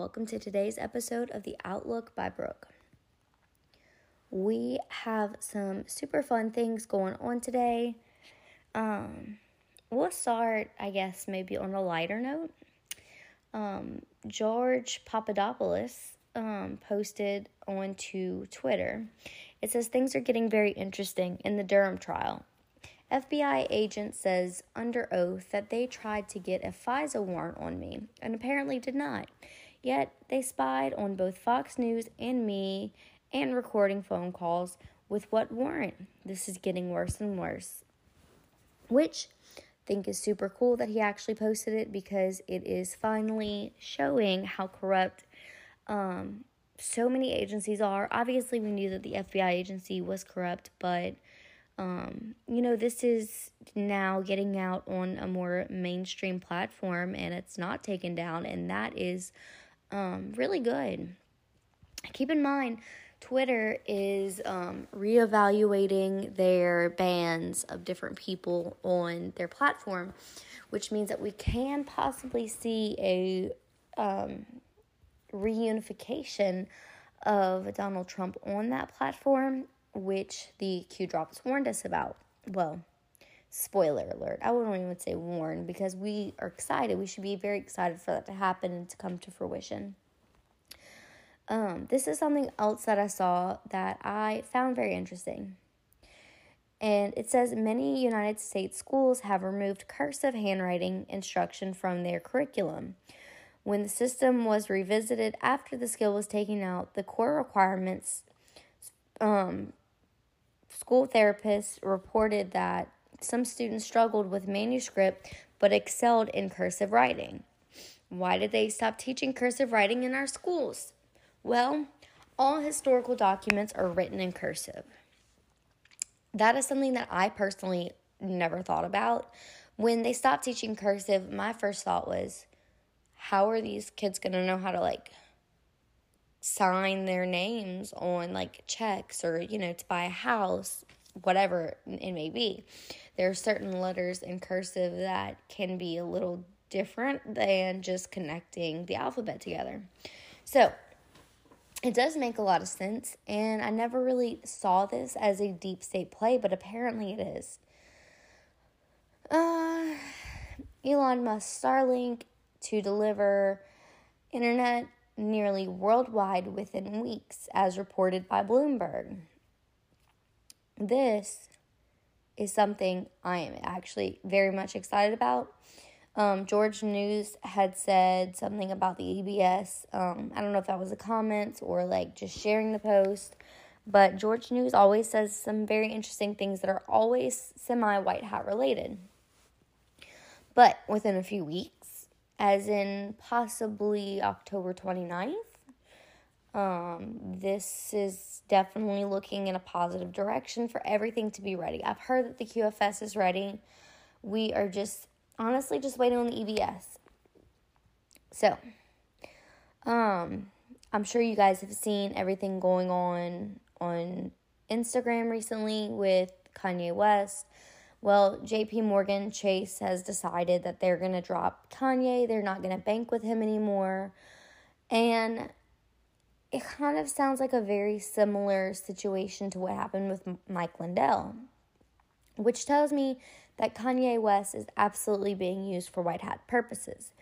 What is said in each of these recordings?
Welcome to today's episode of The Outlook by Brooke. We have some super fun things going on today. Um, we'll start, I guess, maybe on a lighter note. Um, George Papadopoulos um, posted onto Twitter. It says things are getting very interesting in the Durham trial. FBI agent says under oath that they tried to get a FISA warrant on me and apparently did not. Yet they spied on both Fox News and me and recording phone calls with what warrant. This is getting worse and worse. Which I think is super cool that he actually posted it because it is finally showing how corrupt um, so many agencies are. Obviously, we knew that the FBI agency was corrupt, but um, you know, this is now getting out on a more mainstream platform and it's not taken down, and that is um, really good. Keep in mind, Twitter is um, reevaluating their bans of different people on their platform, which means that we can possibly see a um, reunification of Donald Trump on that platform which the Q drops warned us about. Well, spoiler alert. I wouldn't even say warn because we are excited. We should be very excited for that to happen and to come to fruition. Um, this is something else that I saw that I found very interesting. And it says many United States schools have removed cursive handwriting instruction from their curriculum. When the system was revisited after the skill was taken out, the core requirements um, school therapists reported that some students struggled with manuscript but excelled in cursive writing. Why did they stop teaching cursive writing in our schools? Well, all historical documents are written in cursive. That is something that I personally never thought about. When they stopped teaching cursive, my first thought was, how are these kids going to know how to like sign their names on like checks or, you know, to buy a house, whatever it may be. There are certain letters in cursive that can be a little different than just connecting the alphabet together. So, it does make a lot of sense, and I never really saw this as a deep state play, but apparently it is. Uh, Elon Musk Starlink to deliver internet nearly worldwide within weeks, as reported by Bloomberg. This is something I am actually very much excited about. Um, George News had said something about the EBS. Um, I don't know if that was a comment or like just sharing the post, but George News always says some very interesting things that are always semi white hat related. But within a few weeks, as in possibly October 29th. Um, this is definitely looking in a positive direction for everything to be ready. I've heard that the QFS is ready. We are just honestly just waiting on the EBS. So, um, I'm sure you guys have seen everything going on on Instagram recently with Kanye West. Well, JP Morgan Chase has decided that they're going to drop Kanye. They're not going to bank with him anymore. And it kind of sounds like a very similar situation to what happened with Mike Lindell, which tells me that Kanye West is absolutely being used for white hat purposes.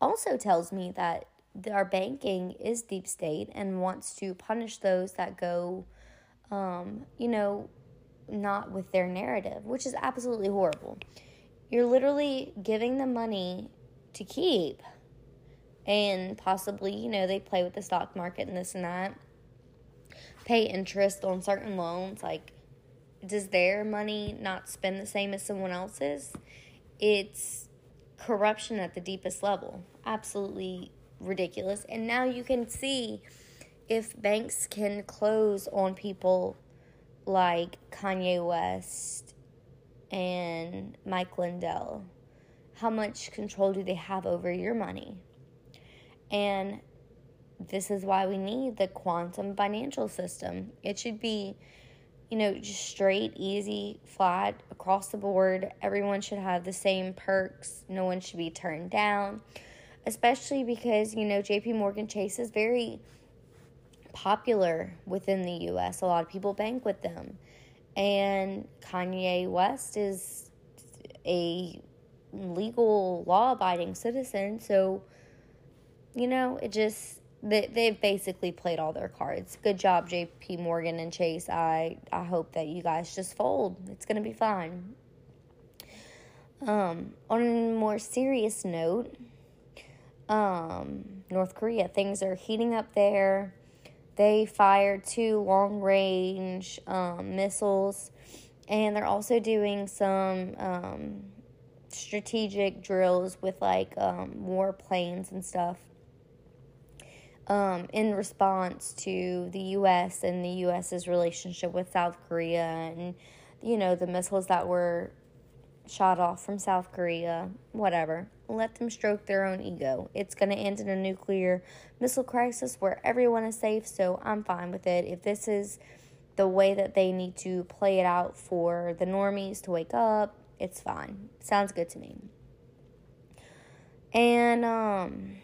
Also tells me that our banking is deep state and wants to punish those that go, um, you know, not with their narrative, which is absolutely horrible. You're literally giving them money to keep, and possibly, you know, they play with the stock market and this and that, pay interest on certain loans. Like, does their money not spend the same as someone else's? It's corruption at the deepest level. Absolutely ridiculous. And now you can see if banks can close on people like Kanye West and Mike Lindell, how much control do they have over your money? And this is why we need the quantum financial system. It should be, you know, just straight, easy, flat, across the board. Everyone should have the same perks. No one should be turned down, especially because, you know, JP Morgan Chase is very popular within the US. A lot of people bank with them. And Kanye West is a legal law abiding citizen, so you know, it just they they've basically played all their cards. Good job, J.P. Morgan and Chase. I I hope that you guys just fold. It's gonna be fine. Um, on a more serious note, um, North Korea things are heating up there. They fired two long range um, missiles, and they're also doing some um, strategic drills with like um, war planes and stuff um, in response to the U.S. and the U.S.'s relationship with South Korea and, you know, the missiles that were shot off from South Korea, whatever. Let them stroke their own ego. It's going to end in a nuclear missile crisis where everyone is safe, so I'm fine with it. If this is the way that they need to play it out for the normies to wake up, it's fine. Sounds good to me. And, um,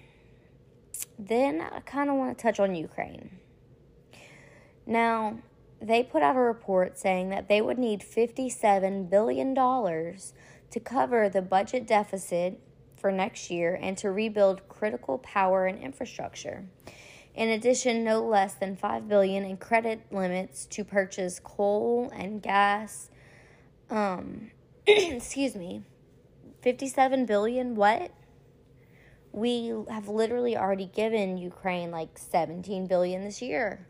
then I kind of want to touch on Ukraine. Now, they put out a report saying that they would need $57 billion to cover the budget deficit for next year and to rebuild critical power and infrastructure. In addition, no less than 5 billion in credit limits to purchase coal and gas. Um, excuse me. 57 billion what? We have literally already given Ukraine like 17 billion this year.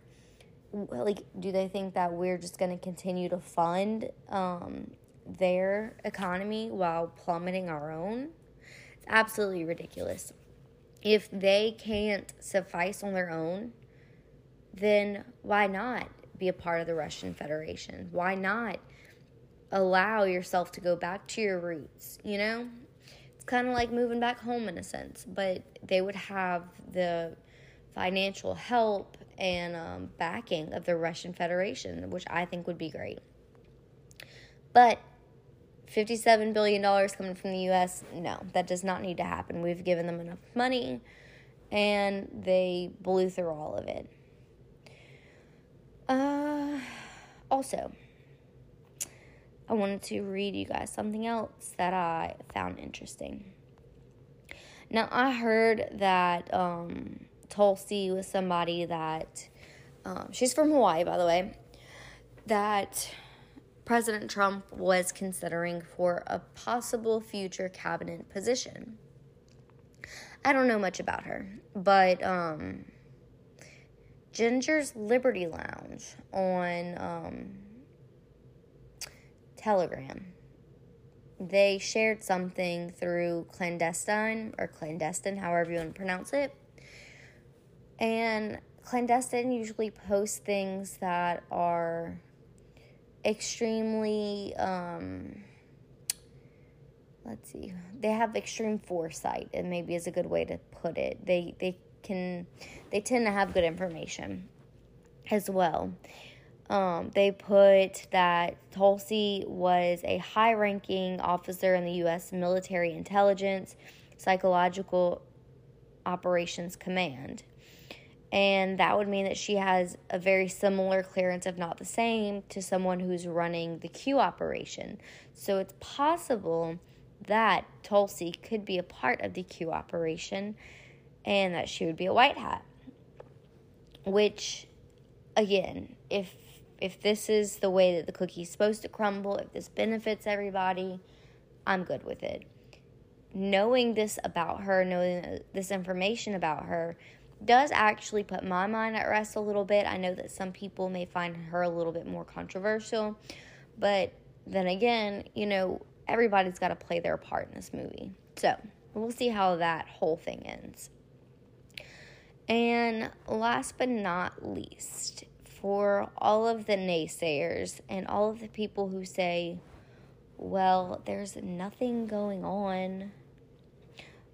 Like, do they think that we're just going to continue to fund um, their economy while plummeting our own? It's absolutely ridiculous. If they can't suffice on their own, then why not be a part of the Russian Federation? Why not allow yourself to go back to your roots? You know, it's kind of like moving back home in a sense, but they would have the financial help and um, backing of the Russian Federation, which I think would be great. But $57 billion coming from the US, no, that does not need to happen. We've given them enough money and they blew through all of it. Uh, also, I wanted to read you guys something else that I found interesting. Now, I heard that um, Tulsi was somebody that, um, she's from Hawaii, by the way, that President Trump was considering for a possible future cabinet position. I don't know much about her, but um, Ginger's Liberty Lounge on um, Telegram. They shared something through clandestine or clandestine, however you want to pronounce it. And clandestine usually posts things that are extremely um, let's see they have extreme foresight and maybe is a good way to put it they they can they tend to have good information as well um, they put that Tulsi was a high ranking officer in the U.S. military intelligence, psychological operations command. And that would mean that she has a very similar clearance, if not the same, to someone who's running the Q operation. So it's possible that Tulsi could be a part of the Q operation and that she would be a white hat. Which, again, if if this is the way that the cookie's supposed to crumble, if this benefits everybody, I'm good with it. Knowing this about her, knowing uh, this information about her, does actually put my mind at rest a little bit. I know that some people may find her a little bit more controversial, But then again, you know, everybody's got to play their part in this movie. So we'll see how that whole thing ends. And last but not least, for all of the naysayers and all of the people who say, well, there's nothing going on.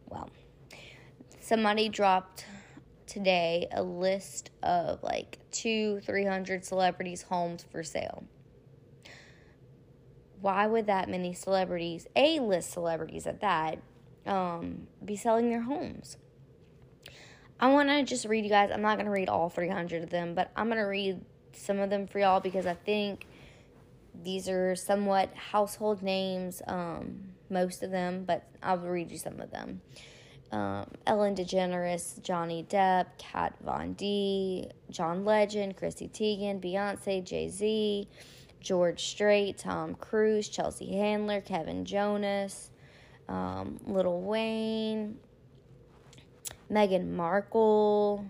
Well, somebody dropped today a list of like two, three hundred celebrities' homes for sale. Why would that many celebrities, A list celebrities at that, um, be selling their homes? I want to just read you guys. I'm not going to read all 300 of them, but I'm going to read some of them for y'all because I think these are somewhat household names, um, most of them, but I'll read you some of them. Um, Ellen DeGeneres, Johnny Depp, Kat Von D, John Legend, Chrissy Teigen, Beyonce, Jay Z, George Strait, Tom Cruise, Chelsea Handler, Kevin Jonas, um, Lil Wayne, Meghan Markle,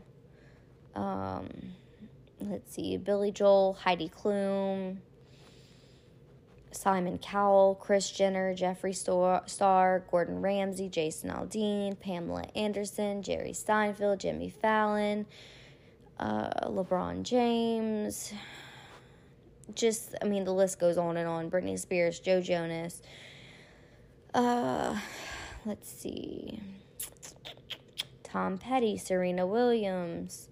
um, let's see, Billy Joel, Heidi Klum, Simon Cowell, Kris Jenner, Jeffree Star, Gordon Ramsay, Jason Aldean, Pamela Anderson, Jerry Seinfeld, Jimmy Fallon, uh, LeBron James. Just, I mean, the list goes on and on. Britney Spears, Joe Jonas. Uh, let's see. Tom Petty, Serena Williams.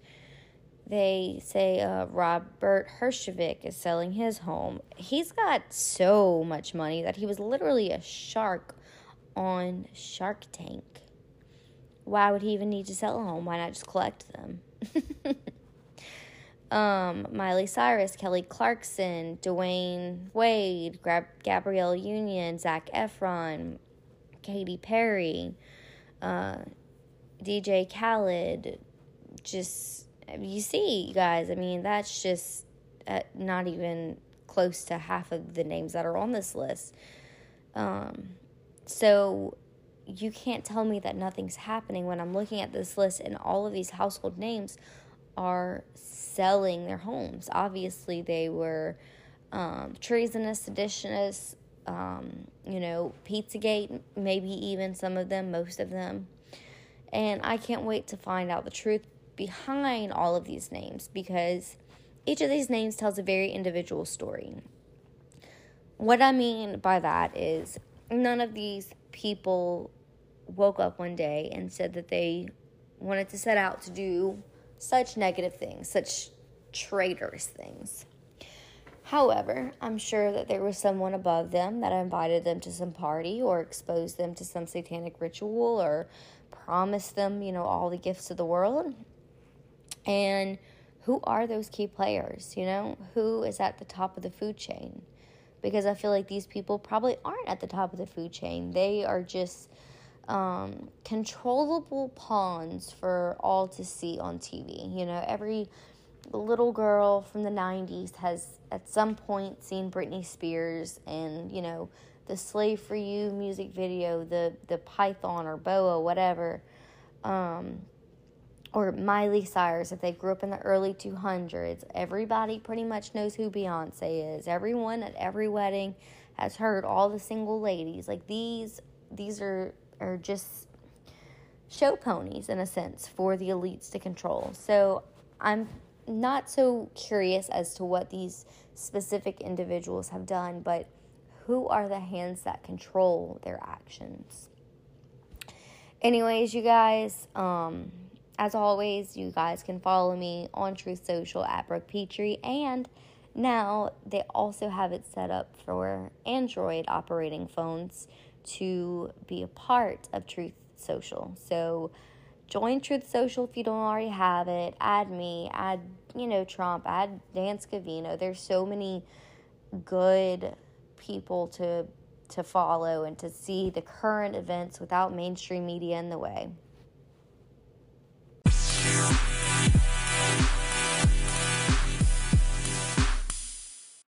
They say uh, Robert Herjavec is selling his home. He's got so much money that he was literally a shark on Shark Tank. Why would he even need to sell a home? Why not just collect them? um, Miley Cyrus, Kelly Clarkson, Dwyane Wade, Gabrielle Union, Zac Efron, Katy Perry, uh, DJ Khaled, just you see, guys. I mean, that's just uh, not even close to half of the names that are on this list. Um, so you can't tell me that nothing's happening when I'm looking at this list and all of these household names are selling their homes. Obviously, they were um, treasonous, seditionists, um, you know, Pizzagate, maybe even some of them, most of them. And I can't wait to find out the truth behind all of these names because each of these names tells a very individual story. What I mean by that is none of these people woke up one day and said that they wanted to set out to do such negative things, such traitorous things. However, I'm sure that there was someone above them that invited them to some party or exposed them to some satanic ritual or promised them, you know, all the gifts of the world. And who are those key players? You know, who is at the top of the food chain? Because I feel like these people probably aren't at the top of the food chain. They are just um, controllable pawns for all to see on TV. You know, every little girl from the 90s has at some point seen Britney Spears and, you know, the Slave for You music video, the, the Python or Boa, whatever. Um, or Miley Cyrus, if they grew up in the early 200s, everybody pretty much knows who Beyonce is. Everyone at every wedding has heard all the single ladies. Like these, these are are just show ponies in a sense for the elites to control. So I'm not so curious as to what these specific individuals have done, but who are the hands that control their actions? Anyways, you guys, um, as always, you guys can follow me on Truth Social at Brooke Petrie, and now they also have it set up for Android operating phones to be a part of Truth Social. So join Truth Social if you don't already have it. Add me, add, you know, Trump, add Dan Scavino. There's so many good people to to follow and to see the current events without mainstream media in the way.